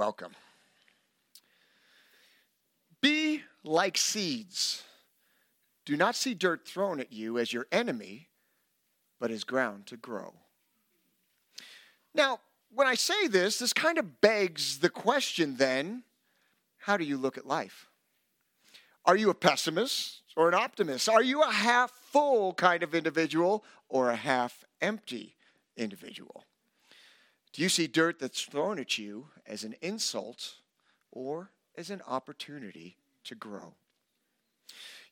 welcome. Be like seeds. Do not see dirt thrown at you as your enemy, but as ground to grow. Now, when I say this, this kind of begs the question then how do you look at life? Are you a pessimist or an optimist? Are you a half full kind of individual or a half empty individual? Do you see dirt that's thrown at you as an insult or as an opportunity to grow?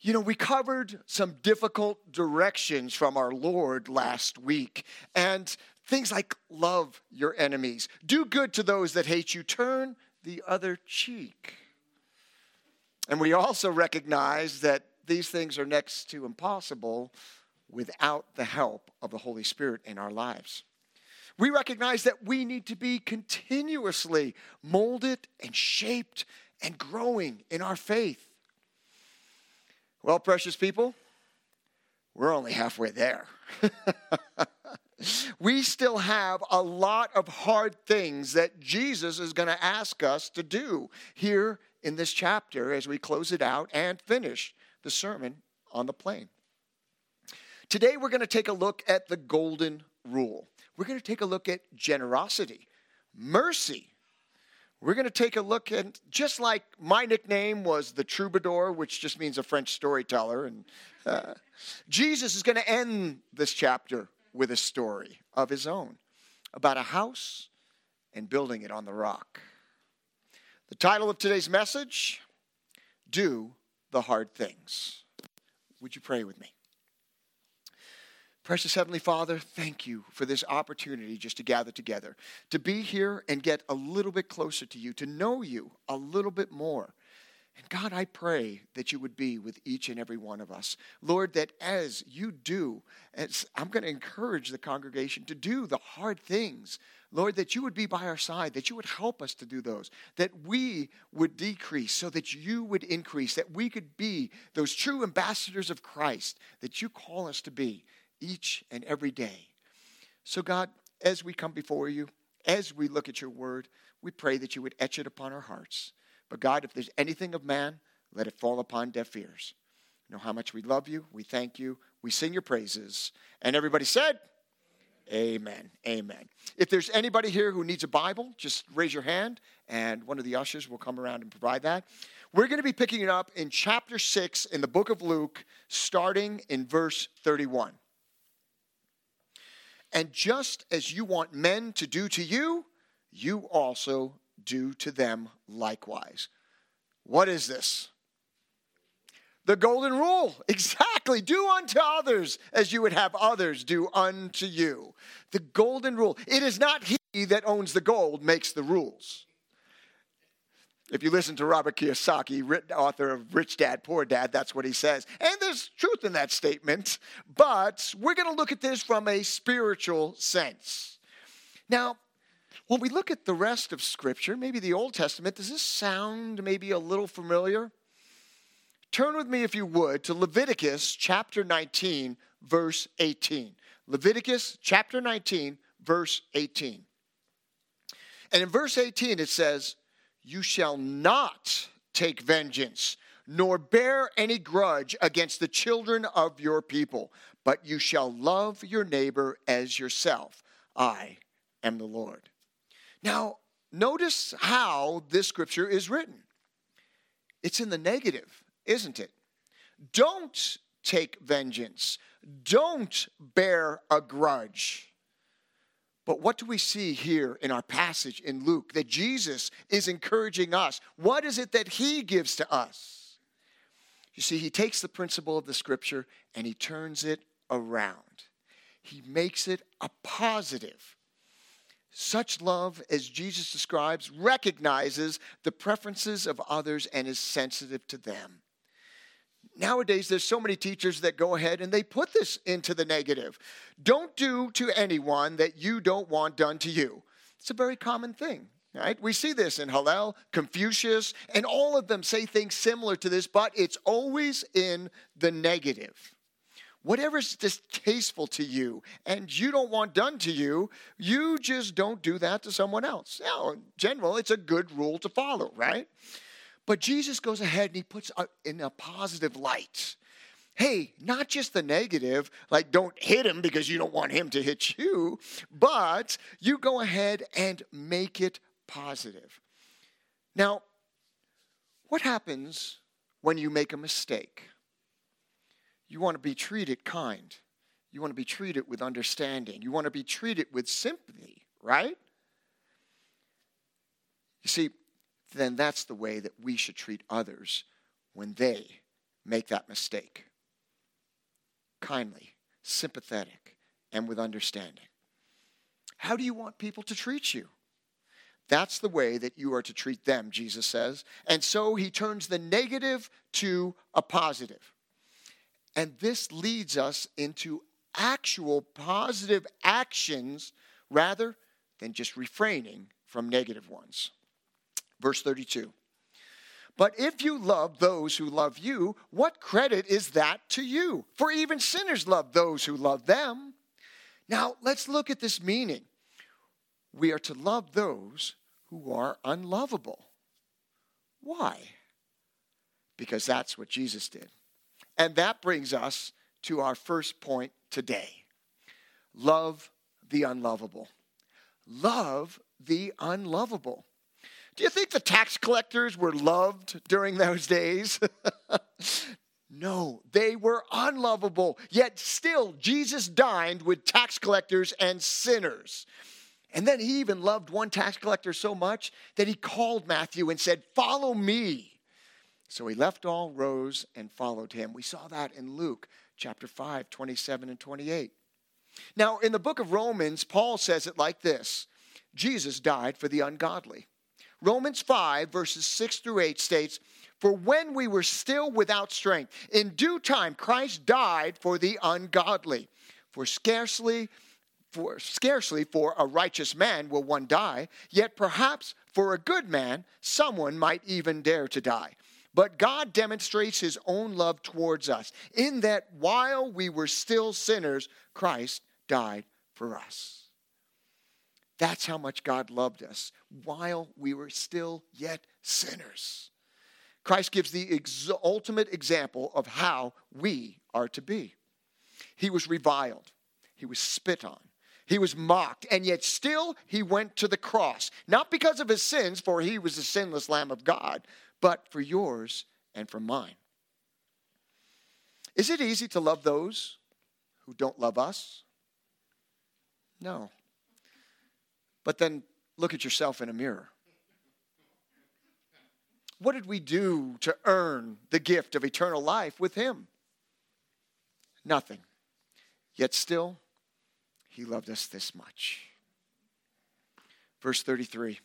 You know, we covered some difficult directions from our Lord last week, and things like love your enemies, do good to those that hate you, turn the other cheek. And we also recognize that these things are next to impossible without the help of the Holy Spirit in our lives. We recognize that we need to be continuously molded and shaped and growing in our faith. Well, precious people, we're only halfway there. we still have a lot of hard things that Jesus is going to ask us to do here in this chapter as we close it out and finish the sermon on the plain. Today, we're going to take a look at the golden rule. We're going to take a look at generosity, mercy. We're going to take a look at just like my nickname was the troubadour, which just means a French storyteller. And uh, Jesus is going to end this chapter with a story of his own about a house and building it on the rock. The title of today's message Do the Hard Things. Would you pray with me? Precious Heavenly Father, thank you for this opportunity just to gather together, to be here and get a little bit closer to you, to know you a little bit more. And God, I pray that you would be with each and every one of us. Lord, that as you do, as I'm going to encourage the congregation to do the hard things, Lord, that you would be by our side, that you would help us to do those, that we would decrease so that you would increase, that we could be those true ambassadors of Christ that you call us to be each and every day. So, God, as we come before you, as we look at your word, we pray that you would etch it upon our hearts but God, if there's anything of man, let it fall upon deaf ears. You know how much we love you. We thank you. We sing your praises. And everybody said, Amen. Amen. If there's anybody here who needs a Bible, just raise your hand and one of the ushers will come around and provide that. We're going to be picking it up in chapter 6 in the book of Luke, starting in verse 31. And just as you want men to do to you, you also do to them likewise. What is this? The golden rule. Exactly. Do unto others as you would have others do unto you. The golden rule. It is not he that owns the gold makes the rules. If you listen to Robert Kiyosaki, author of Rich Dad, Poor Dad, that's what he says. And there's truth in that statement, but we're going to look at this from a spiritual sense. Now, when we look at the rest of Scripture, maybe the Old Testament, does this sound maybe a little familiar? Turn with me, if you would, to Leviticus chapter 19, verse 18. Leviticus chapter 19, verse 18. And in verse 18, it says, You shall not take vengeance, nor bear any grudge against the children of your people, but you shall love your neighbor as yourself. I am the Lord. Now, notice how this scripture is written. It's in the negative, isn't it? Don't take vengeance. Don't bear a grudge. But what do we see here in our passage in Luke that Jesus is encouraging us? What is it that he gives to us? You see, he takes the principle of the scripture and he turns it around. He makes it a positive. Such love, as Jesus describes, recognizes the preferences of others and is sensitive to them. Nowadays, there's so many teachers that go ahead and they put this into the negative. Don't do to anyone that you don't want done to you. It's a very common thing, right? We see this in Hillel, Confucius, and all of them say things similar to this, but it's always in the negative. whatever's distasteful to you and you don't want done to you, you just don't do that to someone else. Now, in general, it's a good rule to follow, right? But Jesus goes ahead and he puts in a positive light. Hey, not just the negative, like don't hit him because you don't want him to hit you, but you go ahead and make it positive. Now, what happens when you make a mistake? You want to be treated kind. You want to be treated with understanding. You want to be treated with sympathy, right? You see, then that's the way that we should treat others when they make that mistake kindly, sympathetic, and with understanding. How do you want people to treat you? That's the way that you are to treat them, Jesus says. And so he turns the negative to a positive. And this leads us into actual positive actions rather than just refraining from negative ones. Verse 32. But if you love those who love you, what credit is that to you? For even sinners love those who love them. Now, let's look at this meaning. We are to love those who are unlovable. Why? Because that's what Jesus did. And that brings us to our first point today love the unlovable. Love the unlovable. Do you think the tax collectors were loved during those days? no, they were unlovable. Yet still, Jesus dined with tax collectors and sinners. And then he even loved one tax collector so much that he called Matthew and said, Follow me. So he left all, rose, and followed him. We saw that in Luke chapter 5, 27 and 28. Now, in the book of Romans, Paul says it like this Jesus died for the ungodly. Romans 5, verses 6 through 8 states, For when we were still without strength, in due time Christ died for the ungodly. For scarcely for scarcely for a righteous man will one die, yet perhaps for a good man someone might even dare to die. But God demonstrates his own love towards us in that while we were still sinners, Christ died for us. That's how much God loved us while we were still yet sinners. Christ gives the ex- ultimate example of how we are to be. He was reviled, he was spit on, he was mocked, and yet still he went to the cross, not because of his sins, for he was the sinless Lamb of God, but for yours and for mine. Is it easy to love those who don't love us? No. But then look at yourself in a mirror. What did we do to earn the gift of eternal life with Him? Nothing. Yet still, He loved us this much. Verse 33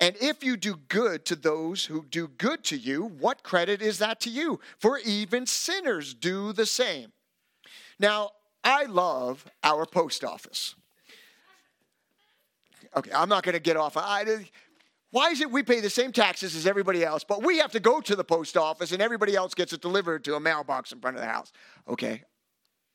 and if you do good to those who do good to you, what credit is that to you? For even sinners do the same. Now, I love our post office. Okay, I'm not going to get off. I, why is it we pay the same taxes as everybody else, but we have to go to the post office and everybody else gets it delivered to a mailbox in front of the house? Okay,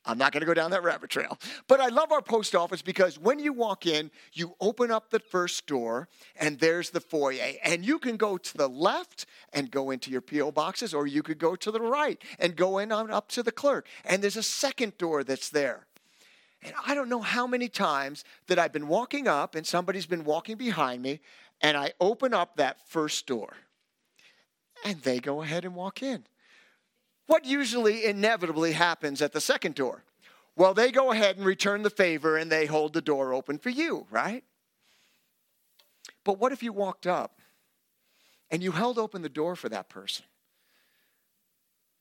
I'm not going to go down that rabbit trail. But I love our post office because when you walk in, you open up the first door and there's the foyer. And you can go to the left and go into your P.O. boxes, or you could go to the right and go in on up to the clerk. And there's a second door that's there. And I don't know how many times that I've been walking up and somebody's been walking behind me, and I open up that first door. And they go ahead and walk in. What usually inevitably happens at the second door? Well, they go ahead and return the favor and they hold the door open for you, right? But what if you walked up and you held open the door for that person?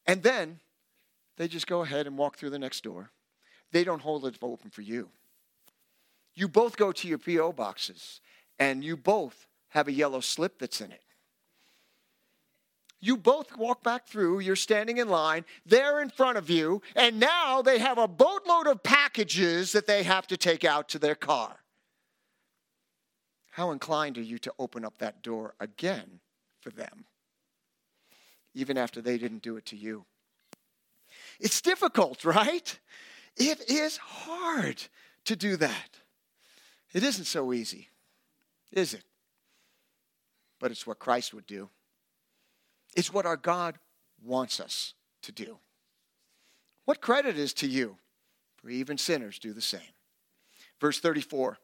And then they just go ahead and walk through the next door. They don't hold it open for you. You both go to your P.O. boxes and you both have a yellow slip that's in it. You both walk back through, you're standing in line, they're in front of you, and now they have a boatload of packages that they have to take out to their car. How inclined are you to open up that door again for them, even after they didn't do it to you? It's difficult, right? It is hard to do that. It isn't so easy, is it? But it's what Christ would do. It's what our God wants us to do. What credit is to you? For even sinners do the same. Verse 34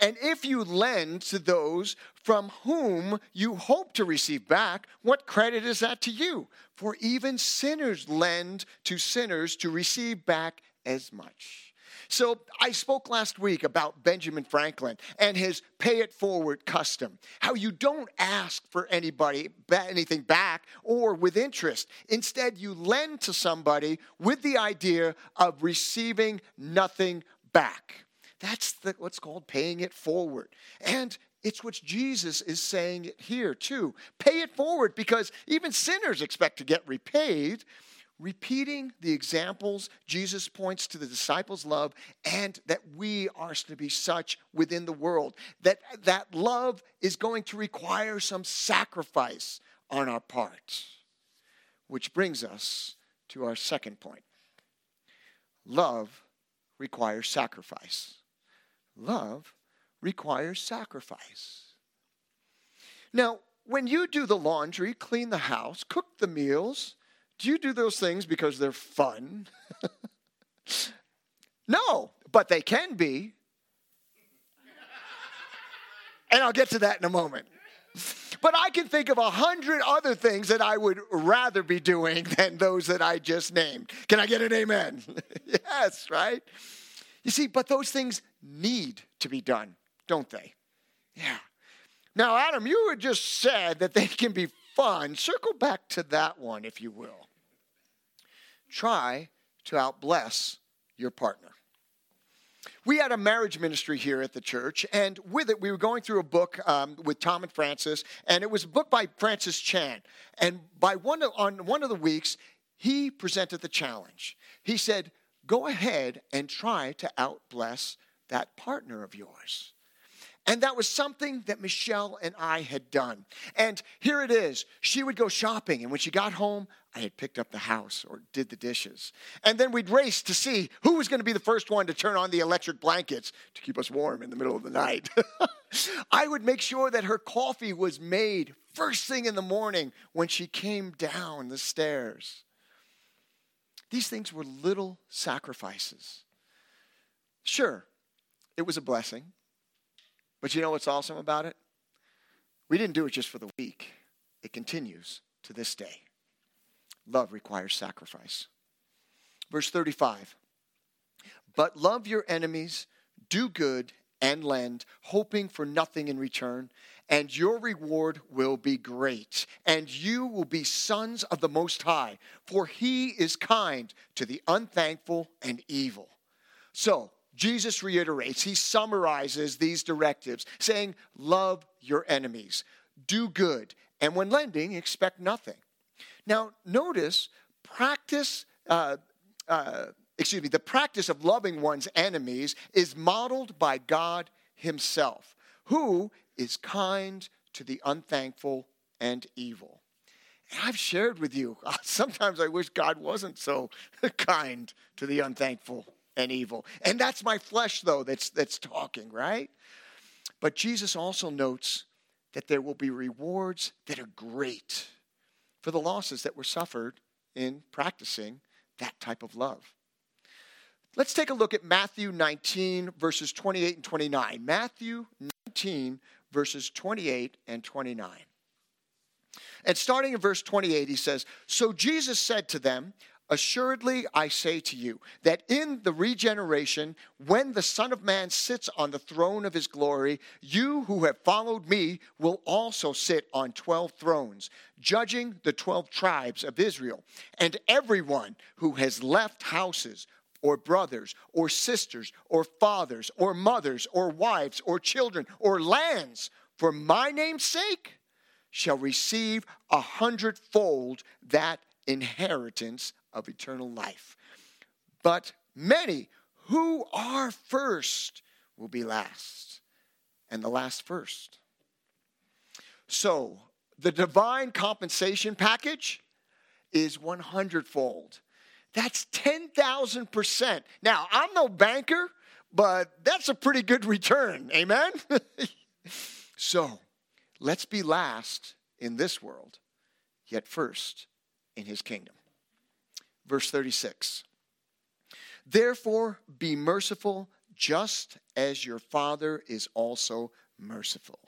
And if you lend to those from whom you hope to receive back, what credit is that to you? For even sinners lend to sinners to receive back as much. So I spoke last week about Benjamin Franklin and his pay it forward custom. How you don't ask for anybody anything back or with interest. Instead, you lend to somebody with the idea of receiving nothing back. That's the, what's called paying it forward. And it's what Jesus is saying here, too. Pay it forward because even sinners expect to get repaid repeating the examples Jesus points to the disciples' love and that we are to be such within the world. That that love is going to require some sacrifice on our part. Which brings us to our second point. Love requires sacrifice. Love requires sacrifice. Now, when you do the laundry, clean the house, cook the meals, do you do those things because they're fun? no, but they can be. And I'll get to that in a moment. But I can think of a hundred other things that I would rather be doing than those that I just named. Can I get an amen? yes, right? You see, but those things need to be done, don't they? Yeah. Now, Adam, you had just said that they can be fun. Circle back to that one, if you will try to outbless your partner. We had a marriage ministry here at the church, and with it, we were going through a book um, with Tom and Francis, and it was a book by Francis Chan. And by one of, on one of the weeks, he presented the challenge. He said, "Go ahead and try to outbless that partner of yours." And that was something that Michelle and I had done. And here it is. She would go shopping, and when she got home, I had picked up the house or did the dishes. And then we'd race to see who was going to be the first one to turn on the electric blankets to keep us warm in the middle of the night. I would make sure that her coffee was made first thing in the morning when she came down the stairs. These things were little sacrifices. Sure, it was a blessing. But you know what's awesome about it? We didn't do it just for the week, it continues to this day. Love requires sacrifice. Verse 35 But love your enemies, do good, and lend, hoping for nothing in return, and your reward will be great, and you will be sons of the Most High, for he is kind to the unthankful and evil. So, Jesus reiterates, he summarizes these directives, saying, Love your enemies, do good, and when lending, expect nothing. Now, notice, practice, uh, uh, excuse me, the practice of loving one's enemies is modeled by God Himself, who is kind to the unthankful and evil. I've shared with you, sometimes I wish God wasn't so kind to the unthankful and evil. And that's my flesh, though, that's, that's talking, right? But Jesus also notes that there will be rewards that are great for the losses that were suffered in practicing that type of love. Let's take a look at Matthew 19, verses 28 and 29. Matthew 19, verses 28 and 29. And starting in verse 28, he says, So Jesus said to them, Assuredly, I say to you that in the regeneration, when the Son of Man sits on the throne of his glory, you who have followed me will also sit on 12 thrones, judging the 12 tribes of Israel. And everyone who has left houses, or brothers, or sisters, or fathers, or mothers, or wives, or children, or lands for my name's sake shall receive a hundredfold that inheritance of eternal life. But many who are first will be last, and the last first. So, the divine compensation package is 100 fold. That's 10,000%. Now, I'm no banker, but that's a pretty good return. Amen? so, let's be last in this world, yet first in his kingdom. Verse 36 Therefore, be merciful, just as your Father is also merciful.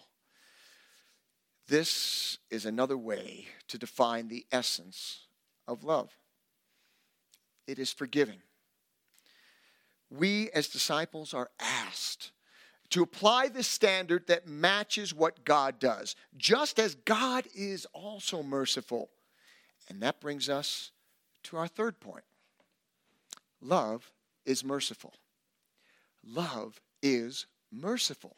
This is another way to define the essence of love it is forgiving. We, as disciples, are asked to apply this standard that matches what God does, just as God is also merciful. And that brings us to our third point love is merciful. Love is merciful.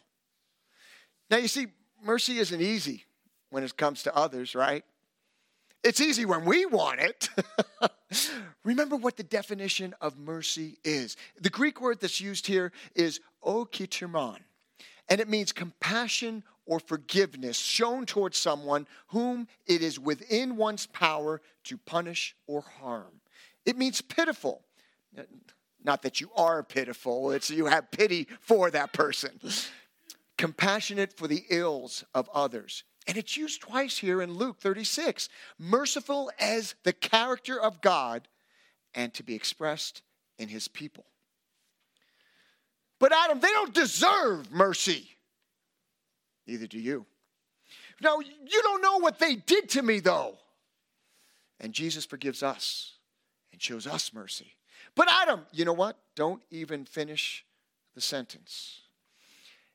Now, you see, mercy isn't easy when it comes to others, right? It's easy when we want it. Remember what the definition of mercy is. The Greek word that's used here is oiktirmon, and it means compassion or forgiveness shown towards someone whom it is within one's power to punish or harm. It means pitiful. Not that you are pitiful, it's you have pity for that person. Compassionate for the ills of others. And it's used twice here in Luke 36. Merciful as the character of God and to be expressed in his people. But Adam, they don't deserve mercy. Neither do you. Now, you don't know what they did to me, though. And Jesus forgives us and shows us mercy. But Adam, you know what? Don't even finish the sentence.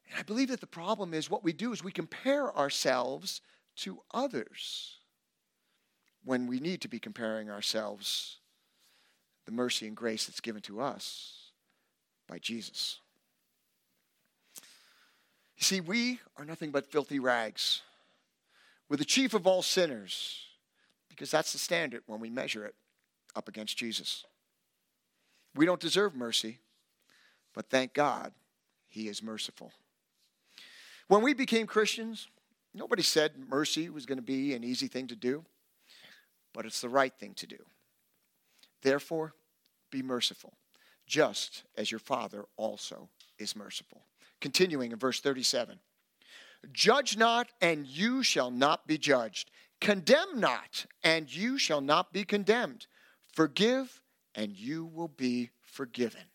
And I believe that the problem is what we do is we compare ourselves to others when we need to be comparing ourselves the mercy and grace that's given to us by Jesus. You see, we are nothing but filthy rags. We're the chief of all sinners because that's the standard when we measure it up against Jesus. We don't deserve mercy, but thank God he is merciful. When we became Christians, nobody said mercy was going to be an easy thing to do, but it's the right thing to do. Therefore, be merciful, just as your Father also is merciful. Continuing in verse 37 Judge not, and you shall not be judged. Condemn not, and you shall not be condemned. Forgive, and you will be forgiven.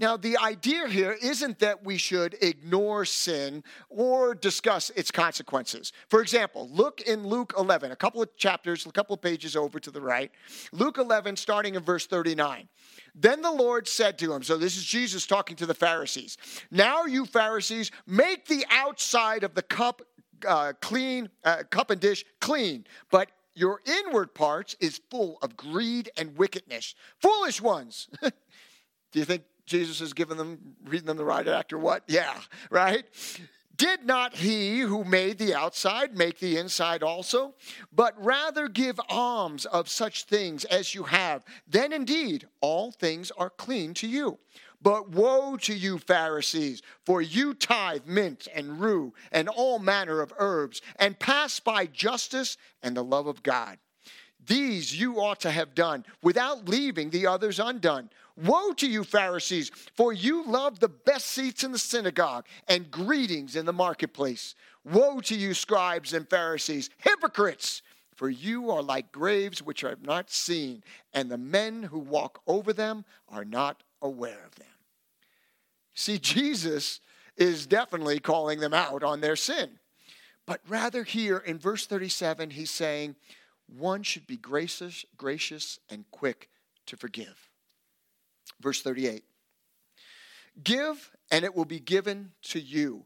Now, the idea here isn't that we should ignore sin or discuss its consequences. For example, look in Luke 11, a couple of chapters, a couple of pages over to the right. Luke 11, starting in verse 39. Then the Lord said to him, so this is Jesus talking to the Pharisees. Now, you Pharisees, make the outside of the cup uh, clean, uh, cup and dish clean, but your inward parts is full of greed and wickedness. Foolish ones. Do you think Jesus is giving them, reading them the right act or what? Yeah, right? Did not he who made the outside make the inside also? But rather give alms of such things as you have. Then indeed all things are clean to you. But woe to you, Pharisees, for you tithe mint and rue and all manner of herbs, and pass by justice and the love of God. These you ought to have done without leaving the others undone. Woe to you, Pharisees, for you love the best seats in the synagogue and greetings in the marketplace. Woe to you, scribes and Pharisees, hypocrites! For you are like graves which are not seen, and the men who walk over them are not aware of them. See, Jesus is definitely calling them out on their sin. But rather, here in verse 37, he's saying, one should be gracious, gracious and quick to forgive. Verse 38 Give, and it will be given to you.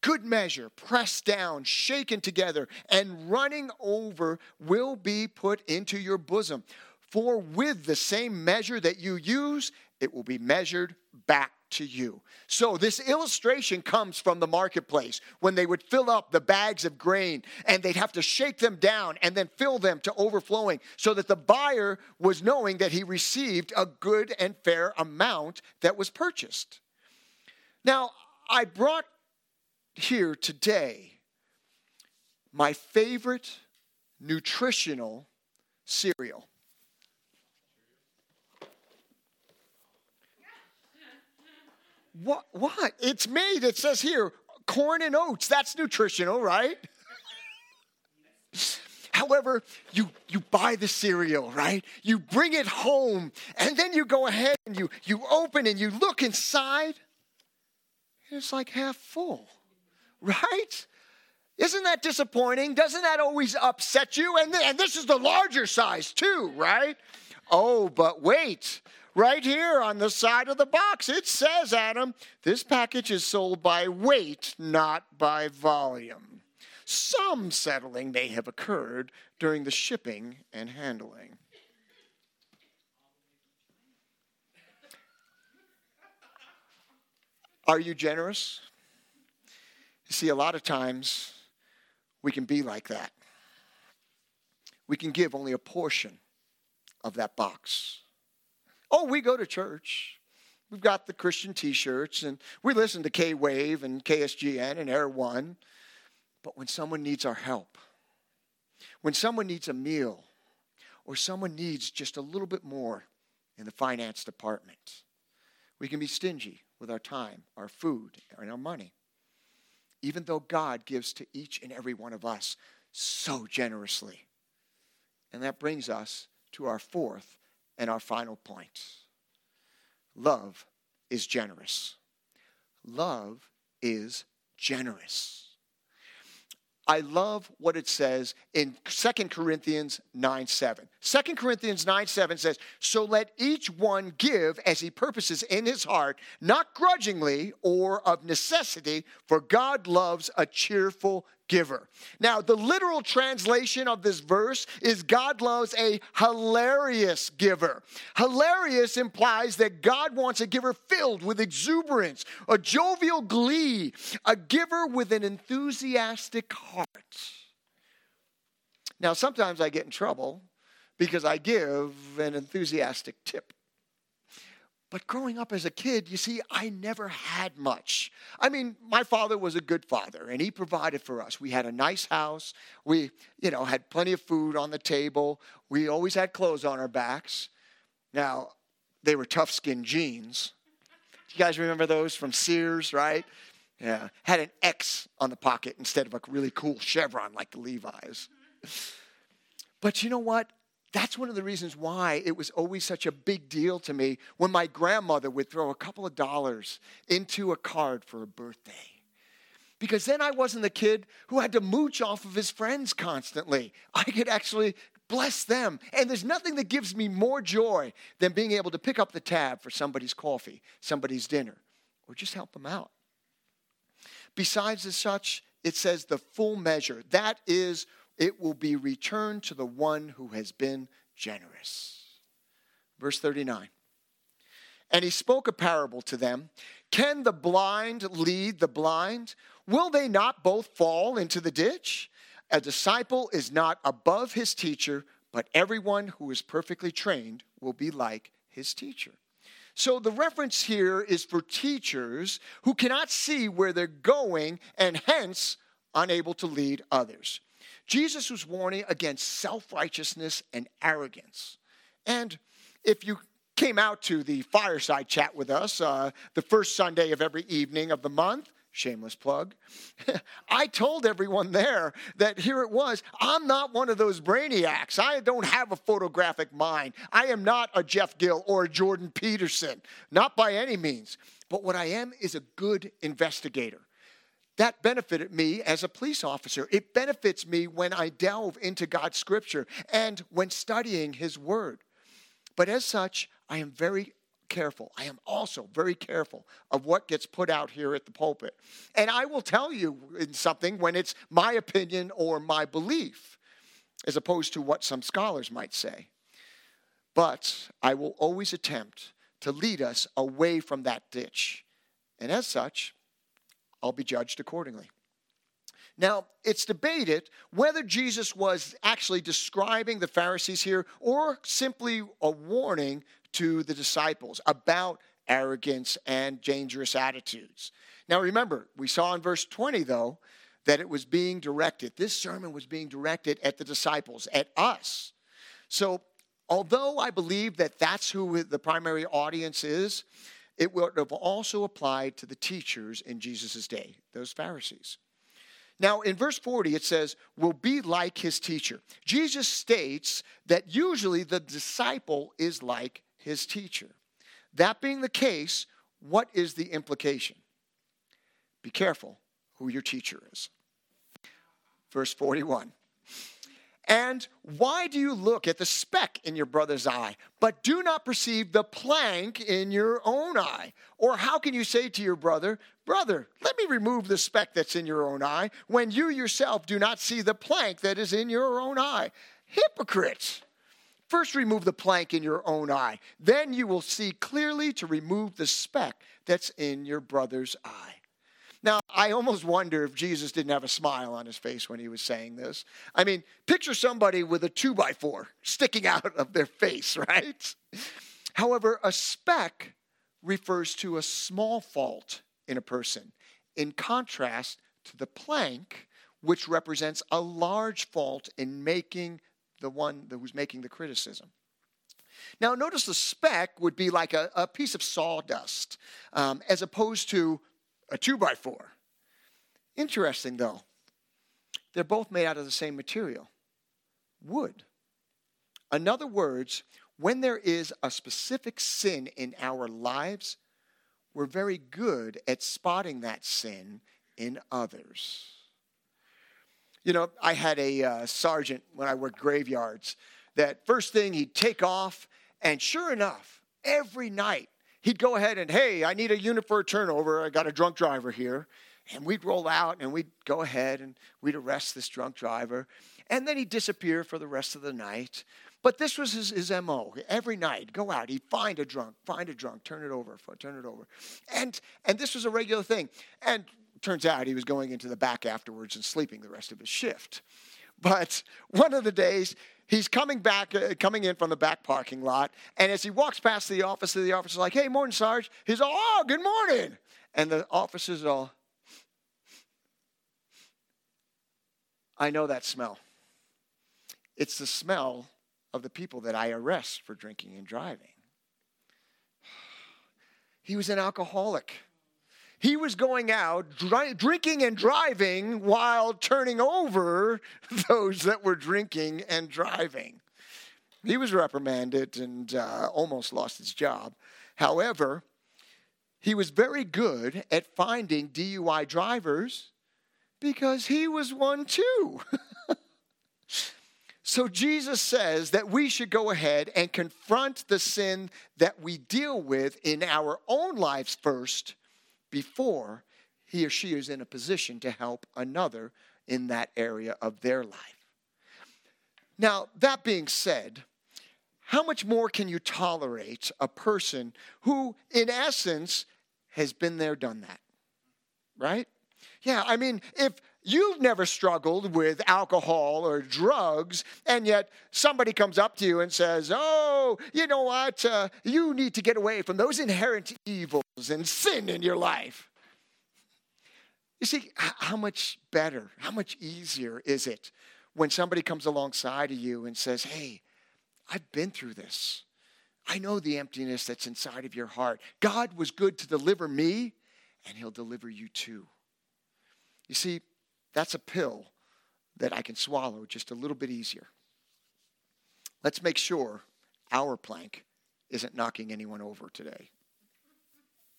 Good measure, pressed down, shaken together, and running over will be put into your bosom. For with the same measure that you use, it will be measured back to you. So, this illustration comes from the marketplace when they would fill up the bags of grain and they'd have to shake them down and then fill them to overflowing so that the buyer was knowing that he received a good and fair amount that was purchased. Now, I brought here today my favorite nutritional cereal. What? What? It's made, it says here, corn and oats. That's nutritional, right? However, you, you buy the cereal, right? You bring it home, and then you go ahead and you, you open and you look inside, and it's like half full, right? Isn't that disappointing? Doesn't that always upset you? And, and this is the larger size, too, right? Oh, but wait. Right here on the side of the box, it says, Adam, this package is sold by weight, not by volume. Some settling may have occurred during the shipping and handling. Are you generous? You see, a lot of times we can be like that. We can give only a portion of that box. Oh, we go to church. We've got the Christian t shirts and we listen to K-LOVE and KSGN and Air One. But when someone needs our help, when someone needs a meal, or someone needs just a little bit more in the finance department, we can be stingy with our time, our food, and our money. Even though God gives to each and every one of us so generously. And that brings us to our fourth and our final point love is generous. Love is generous. I love what it says in 2 Corinthians 9 7. 2 Corinthians 9 7 says, So let each one give as he purposes in his heart, not grudgingly or of necessity, for God loves a cheerful giver. Now, the literal translation of this verse is God loves a hilarious giver. Hilarious implies that God wants a giver filled with exuberance, a jovial glee, a giver with an enthusiastic heart. Now, sometimes I get in trouble because I give an enthusiastic tip. But growing up as a kid, you see, I never had much. I mean, my father was a good father and he provided for us. We had a nice house. We, you know, had plenty of food on the table. We always had clothes on our backs. Now, they were tough skin jeans. Do you guys remember those from Sears, right? Yeah. Had an X on the pocket instead of a really cool chevron like the Levi's. But you know what? That's one of the reasons why it was always such a big deal to me when my grandmother would throw a couple of dollars into a card for a birthday. Because then I wasn't the kid who had to mooch off of his friends constantly. I could actually bless them. And there's nothing that gives me more joy than being able to pick up the tab for somebody's coffee, somebody's dinner, or just help them out. Besides as such, it says the full measure. That is it will be returned to the one who has been generous. Verse 39. And he spoke a parable to them Can the blind lead the blind? Will they not both fall into the ditch? A disciple is not above his teacher, but everyone who is perfectly trained will be like his teacher. So the reference here is for teachers who cannot see where they're going and hence unable to lead others. Jesus was warning against self righteousness and arrogance. And if you came out to the fireside chat with us uh, the first Sunday of every evening of the month, shameless plug, I told everyone there that here it was. I'm not one of those brainiacs. I don't have a photographic mind. I am not a Jeff Gill or a Jordan Peterson, not by any means. But what I am is a good investigator that benefited me as a police officer. It benefits me when I delve into God's scripture and when studying His word. But as such, I am very careful. I am also very careful of what gets put out here at the pulpit. And I will tell you in something when it's my opinion or my belief, as opposed to what some scholars might say. But I will always attempt to lead us away from that ditch. And as such, I'll be judged accordingly. Now, it's debated whether Jesus was actually describing the Pharisees here or simply a warning to the disciples about arrogance and dangerous attitudes. Now, remember, we saw in verse 20, though, that it was being directed. This sermon was being directed at the disciples, at us. So, although I believe that that's who the primary audience is, it would have also applied to the teachers in Jesus' day, those Pharisees. Now, in verse 40, it says, will be like his teacher. Jesus states that usually the disciple is like his teacher. That being the case, what is the implication? Be careful who your teacher is. Verse 41. And why do you look at the speck in your brother's eye, but do not perceive the plank in your own eye? Or how can you say to your brother, Brother, let me remove the speck that's in your own eye, when you yourself do not see the plank that is in your own eye? Hypocrites! First, remove the plank in your own eye. Then you will see clearly to remove the speck that's in your brother's eye. Now, I almost wonder if Jesus didn't have a smile on his face when he was saying this. I mean, picture somebody with a two by four sticking out of their face, right? However, a speck refers to a small fault in a person, in contrast to the plank, which represents a large fault in making the one who's making the criticism. Now, notice the speck would be like a, a piece of sawdust, um, as opposed to a two by four. Interesting, though. They're both made out of the same material wood. In other words, when there is a specific sin in our lives, we're very good at spotting that sin in others. You know, I had a uh, sergeant when I worked graveyards that first thing he'd take off, and sure enough, every night he'd go ahead and, hey, I need a unit for a turnover. I got a drunk driver here. And we'd roll out and we'd go ahead and we'd arrest this drunk driver. And then he'd disappear for the rest of the night. But this was his, his MO. Every night, go out, he'd find a drunk, find a drunk, turn it over, turn it over. And, and this was a regular thing. And turns out he was going into the back afterwards and sleeping the rest of his shift. But one of the days, he's coming back, uh, coming in from the back parking lot, and as he walks past the office, the officer's like, "Hey, morning, Sarge." He's all, "Oh, good morning," and the officer's all, "I know that smell. It's the smell of the people that I arrest for drinking and driving." He was an alcoholic. He was going out dry, drinking and driving while turning over those that were drinking and driving. He was reprimanded and uh, almost lost his job. However, he was very good at finding DUI drivers because he was one too. so Jesus says that we should go ahead and confront the sin that we deal with in our own lives first before he or she is in a position to help another in that area of their life. Now, that being said, how much more can you tolerate a person who, in essence, has been there, done that? Right? Yeah, I mean, if you've never struggled with alcohol or drugs, and yet somebody comes up to you and says, Oh, you know what? Uh, you need to get away from those inherent evils and sin in your life. You see, how much better, how much easier is it when somebody comes alongside of you and says, Hey, I've been through this. I know the emptiness that's inside of your heart. God was good to deliver me, and He'll deliver you too. You see, that's a pill that I can swallow just a little bit easier. Let's make sure our plank isn't knocking anyone over today.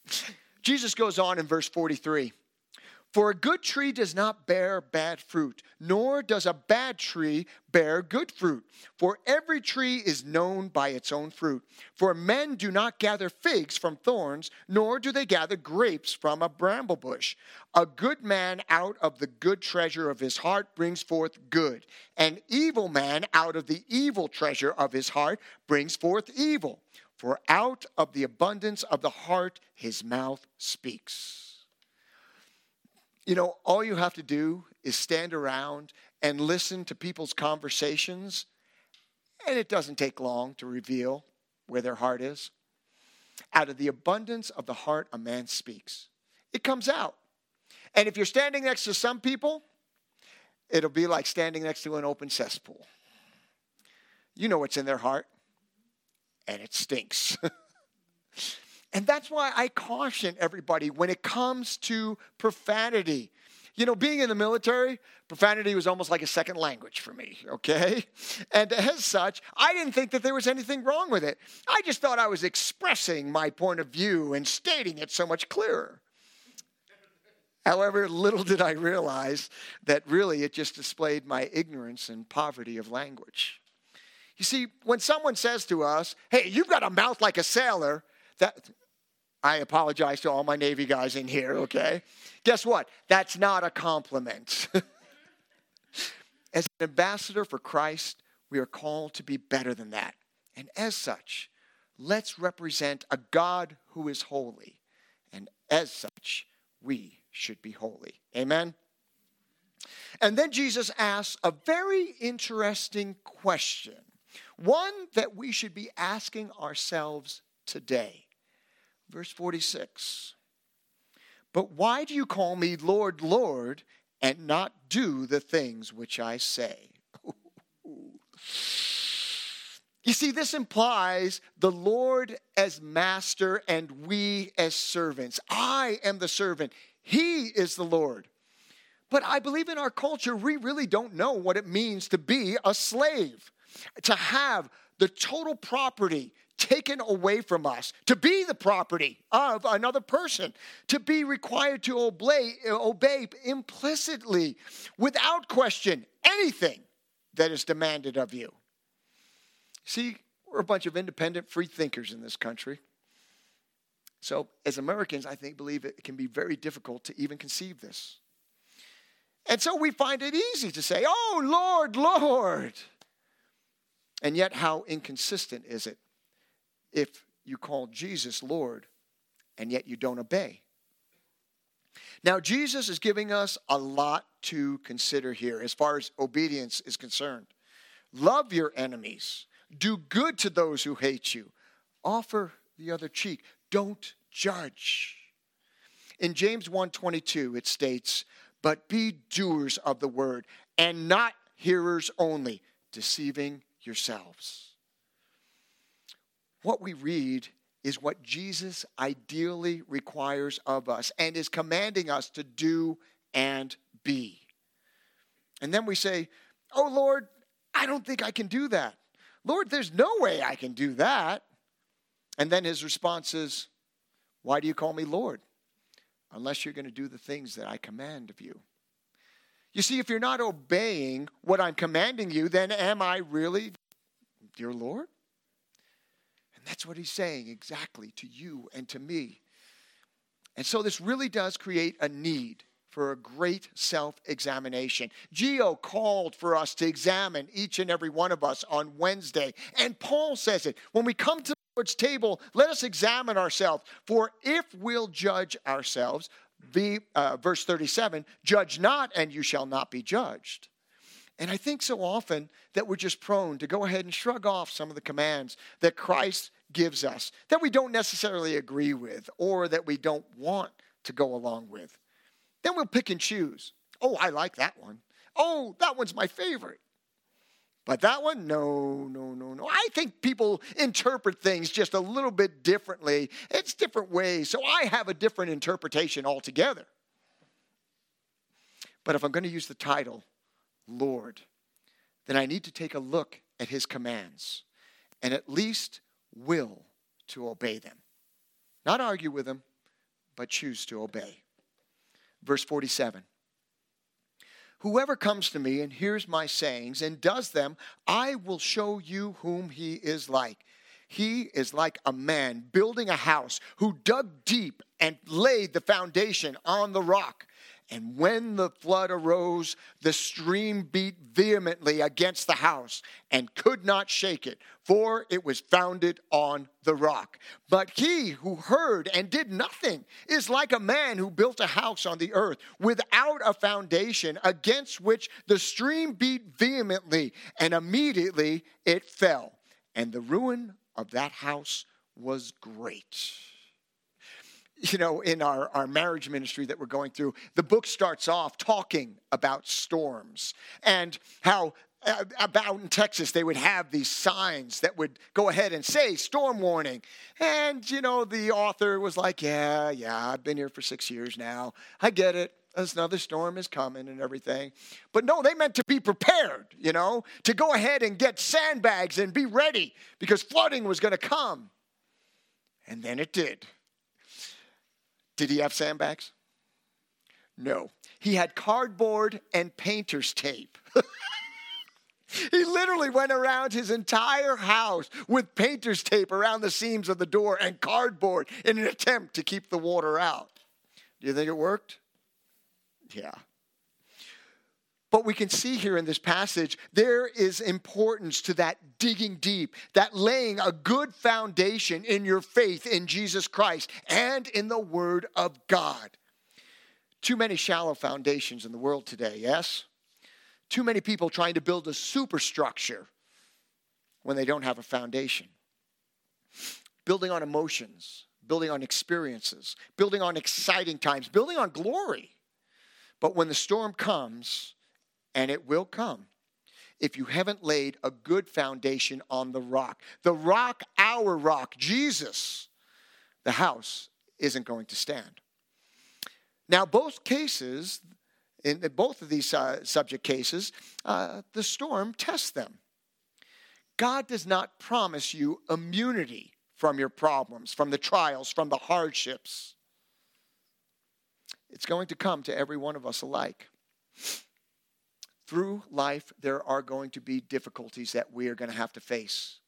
Jesus goes on in verse 43 for a good tree does not bear bad fruit, nor does a bad tree bear good fruit. For every tree is known by its own fruit. For men do not gather figs from thorns, nor do they gather grapes from a bramble bush. A good man out of the good treasure of his heart brings forth good. An evil man out of the evil treasure of his heart brings forth evil. For out of the abundance of the heart his mouth speaks. You know, all you have to do is stand around and listen to people's conversations, and it doesn't take long to reveal where their heart is. Out of the abundance of the heart, a man speaks. It comes out. And if you're standing next to some people, it'll be like standing next to an open cesspool. You know what's in their heart, and it stinks. And that's why I caution everybody when it comes to profanity. You know, being in the military, profanity was almost like a second language for me, okay? And as such, I didn't think that there was anything wrong with it. I just thought I was expressing my point of view and stating it so much clearer. However, little did I realize that really it just displayed my ignorance and poverty of language. You see, when someone says to us, hey, you've got a mouth like a sailor, that I apologize to all my Navy guys in here, okay? Guess what? That's not a compliment. as an ambassador for Christ, we are called to be better than that. And as such, let's represent a God who is holy. And as such, we should be holy. Amen? And then Jesus asks a very interesting question, one that we should be asking ourselves today. Verse 46 But why do you call me Lord, Lord, and not do the things which I say? You see, this implies the Lord as master and we as servants. I am the servant. He is the Lord. But I believe in our culture, we really don't know what it means to be a slave, to have the total property taken away from us, to be the property of another person, to be required to obey, obey implicitly, without question, anything that is demanded of you. See, we're a bunch of independent free thinkers in this country. So, as Americans, I think believe it can be very difficult to even conceive this. And so we find it easy to say, Oh, Lord, Lord. And yet, how inconsistent is it if you call Jesus Lord and yet you don't obey? Now, Jesus is giving us a lot to consider here as far as obedience is concerned. Love your enemies, do good to those who hate you, offer the other cheek don't judge. In James 1:22 it states, "But be doers of the word and not hearers only, deceiving yourselves." What we read is what Jesus ideally requires of us and is commanding us to do and be. And then we say, "Oh Lord, I don't think I can do that." Lord, there's no way I can do that. And then his response is, Why do you call me Lord? Unless you're going to do the things that I command of you. You see, if you're not obeying what I'm commanding you, then am I really your Lord? That's what he's saying exactly to you and to me. And so this really does create a need for a great self examination. Geo called for us to examine each and every one of us on Wednesday. And Paul says it when we come to the Lord's table, let us examine ourselves. For if we'll judge ourselves, the, uh, verse 37, judge not, and you shall not be judged. And I think so often that we're just prone to go ahead and shrug off some of the commands that Christ gives us that we don't necessarily agree with or that we don't want to go along with. Then we'll pick and choose. Oh, I like that one. Oh, that one's my favorite. But that one, no, no, no, no. I think people interpret things just a little bit differently. It's different ways. So I have a different interpretation altogether. But if I'm going to use the title, Lord, then I need to take a look at his commands and at least will to obey them. Not argue with them, but choose to obey. Verse 47 Whoever comes to me and hears my sayings and does them, I will show you whom he is like. He is like a man building a house who dug deep and laid the foundation on the rock. And when the flood arose, the stream beat vehemently against the house and could not shake it, for it was founded on the rock. But he who heard and did nothing is like a man who built a house on the earth without a foundation, against which the stream beat vehemently, and immediately it fell. And the ruin of that house was great you know, in our, our marriage ministry that we're going through, the book starts off talking about storms and how uh, about in Texas, they would have these signs that would go ahead and say storm warning. And, you know, the author was like, yeah, yeah, I've been here for six years now. I get it. Another storm is coming and everything. But no, they meant to be prepared, you know, to go ahead and get sandbags and be ready because flooding was going to come. And then it did. Did he have sandbags? No. He had cardboard and painter's tape. he literally went around his entire house with painter's tape around the seams of the door and cardboard in an attempt to keep the water out. Do you think it worked? Yeah. But we can see here in this passage, there is importance to that digging deep, that laying a good foundation in your faith in Jesus Christ and in the Word of God. Too many shallow foundations in the world today, yes? Too many people trying to build a superstructure when they don't have a foundation. Building on emotions, building on experiences, building on exciting times, building on glory. But when the storm comes, and it will come if you haven't laid a good foundation on the rock. The rock, our rock, Jesus, the house isn't going to stand. Now, both cases, in both of these uh, subject cases, uh, the storm tests them. God does not promise you immunity from your problems, from the trials, from the hardships. It's going to come to every one of us alike through life, there are going to be difficulties that we are going to have to face.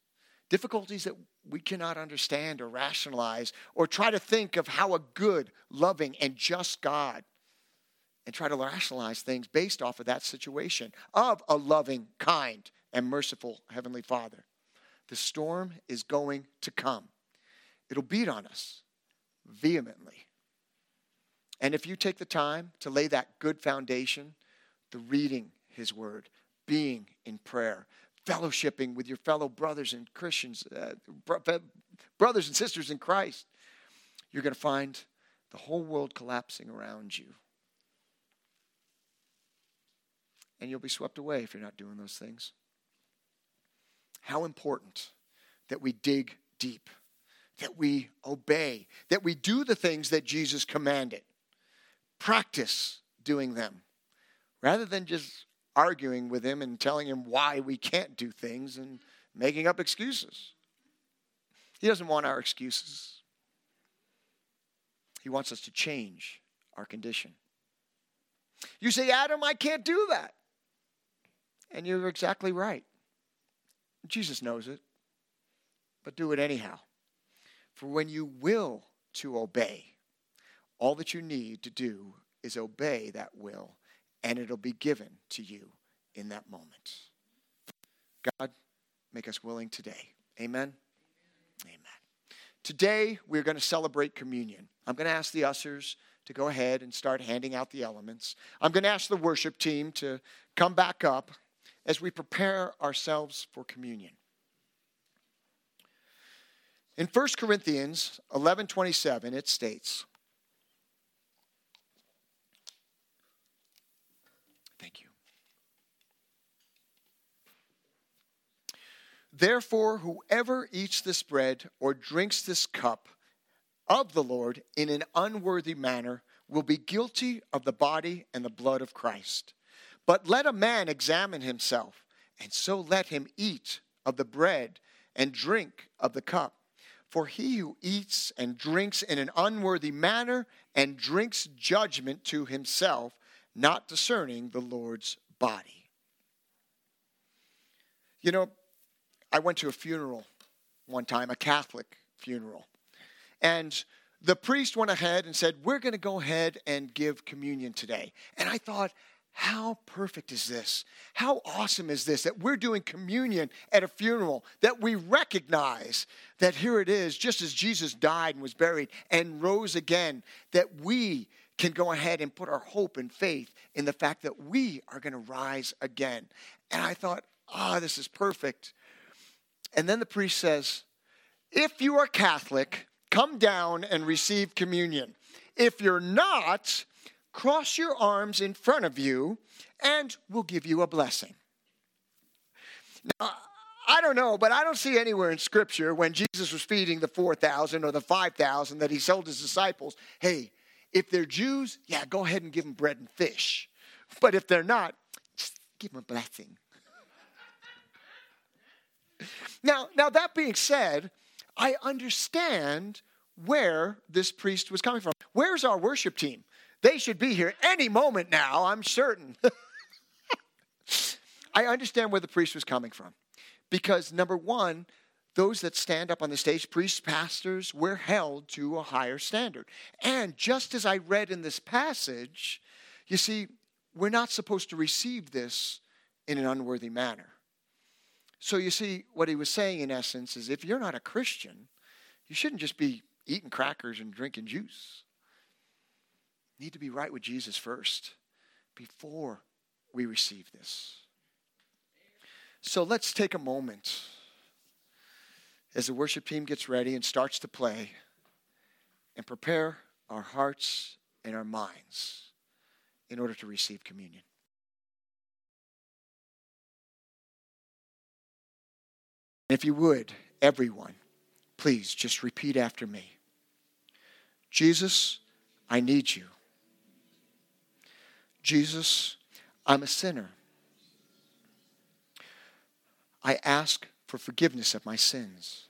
Difficulties that we cannot understand or rationalize or try to think of how a good, loving, and just God and try to rationalize things based off of that situation of a loving, kind, and merciful Heavenly Father. The storm is going to come, it'll beat on us vehemently. And if you take the time to lay that good foundation, the reading, his Word, being in prayer, fellowshipping with your fellow brothers and Christians, uh, brothers and sisters in Christ, you're going to find the whole world collapsing around you. And you'll be swept away if you're not doing those things. How important that we dig deep, that we obey, that we do the things that Jesus commanded. Practice doing them rather than just arguing with him and telling him why we can't do things and making up excuses. He doesn't want our excuses. He wants us to change our condition. You say, Adam, I can't do that. And you're exactly right. Jesus knows it. But do it anyhow. For when you will to obey, all that you need to do is obey that will and it'll be given to you in that moment. God, make us willing today. Amen. Amen. Today, we're going to celebrate communion. I'm going to ask the ushers to go ahead and start handing out the elements. I'm going to ask the worship team to come back up as we prepare ourselves for communion. In 1 Corinthians 11:27 it states Therefore, whoever eats this bread or drinks this cup of the Lord in an unworthy manner will be guilty of the body and the blood of Christ. But let a man examine himself, and so let him eat of the bread and drink of the cup. For he who eats and drinks in an unworthy manner and drinks judgment to himself, not discerning the Lord's body. You know, I went to a funeral one time, a Catholic funeral. And the priest went ahead and said, We're going to go ahead and give communion today. And I thought, how perfect is this? How awesome is this that we're doing communion at a funeral, that we recognize that here it is, just as Jesus died and was buried and rose again, that we can go ahead and put our hope and faith in the fact that we are going to rise again. And I thought, ah, oh, this is perfect. And then the priest says, If you are Catholic, come down and receive communion. If you're not, cross your arms in front of you and we'll give you a blessing. Now, I don't know, but I don't see anywhere in Scripture when Jesus was feeding the 4,000 or the 5,000 that he told his disciples, hey, if they're Jews, yeah, go ahead and give them bread and fish. But if they're not, just give them a blessing. Now, now, that being said, I understand where this priest was coming from. Where's our worship team? They should be here any moment now, I'm certain. I understand where the priest was coming from. Because, number one, those that stand up on the stage, priests, pastors, we're held to a higher standard. And just as I read in this passage, you see, we're not supposed to receive this in an unworthy manner. So, you see, what he was saying in essence is if you're not a Christian, you shouldn't just be eating crackers and drinking juice. You need to be right with Jesus first before we receive this. So let's take a moment as the worship team gets ready and starts to play and prepare our hearts and our minds in order to receive communion. If you would, everyone, please just repeat after me Jesus, I need you. Jesus, I'm a sinner. I ask for forgiveness of my sins.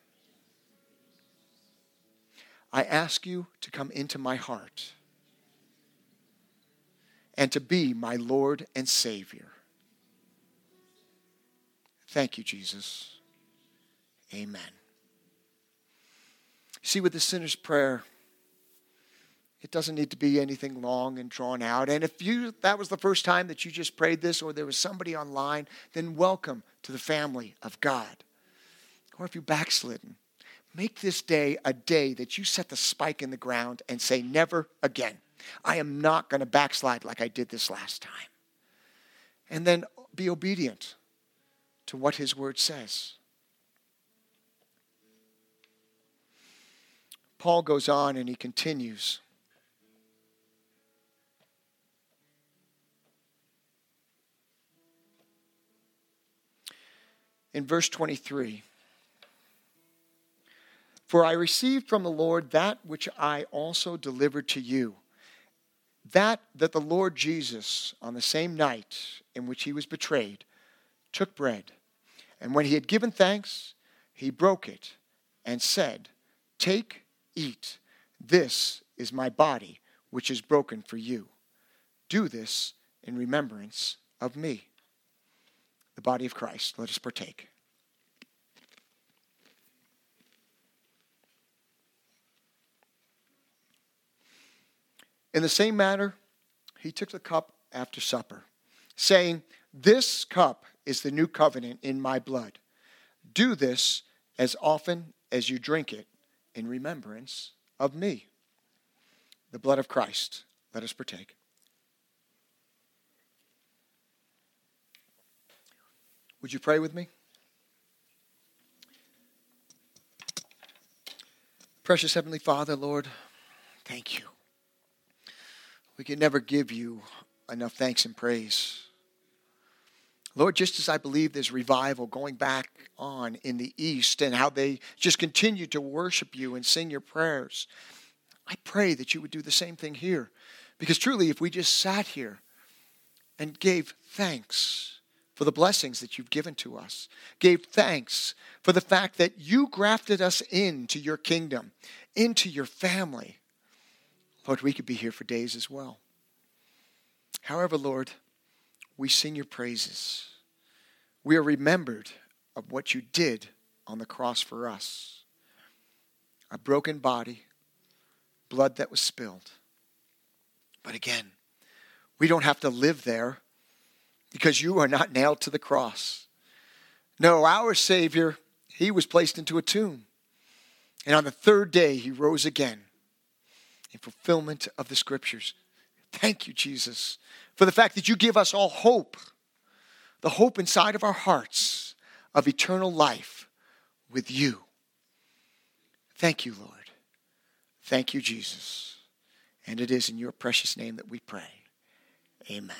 I ask you to come into my heart and to be my Lord and Savior. Thank you, Jesus. Amen. See, with the sinner's prayer, it doesn't need to be anything long and drawn out. And if you that was the first time that you just prayed this or there was somebody online, then welcome to the family of God. Or if you backslidden, make this day a day that you set the spike in the ground and say never again. I am not going to backslide like I did this last time. And then be obedient to what his word says. Paul goes on and he continues. in verse 23 For I received from the Lord that which I also delivered to you. That that the Lord Jesus, on the same night in which he was betrayed, took bread, and when he had given thanks, he broke it and said, Take, eat. This is my body, which is broken for you. Do this in remembrance of me the body of Christ. Let us partake. In the same manner, he took the cup after supper, saying, This cup is the new covenant in my blood. Do this as often as you drink it in remembrance of me. The blood of Christ. Let us partake. Would you pray with me? Precious Heavenly Father, Lord, thank you. We can never give you enough thanks and praise. Lord, just as I believe there's revival going back on in the East and how they just continue to worship you and sing your prayers, I pray that you would do the same thing here. Because truly, if we just sat here and gave thanks, for the blessings that you've given to us, gave thanks for the fact that you grafted us into your kingdom, into your family. Lord, we could be here for days as well. However, Lord, we sing your praises. We are remembered of what you did on the cross for us a broken body, blood that was spilled. But again, we don't have to live there because you are not nailed to the cross. No, our Savior, he was placed into a tomb. And on the third day, he rose again in fulfillment of the scriptures. Thank you, Jesus, for the fact that you give us all hope, the hope inside of our hearts of eternal life with you. Thank you, Lord. Thank you, Jesus. And it is in your precious name that we pray. Amen.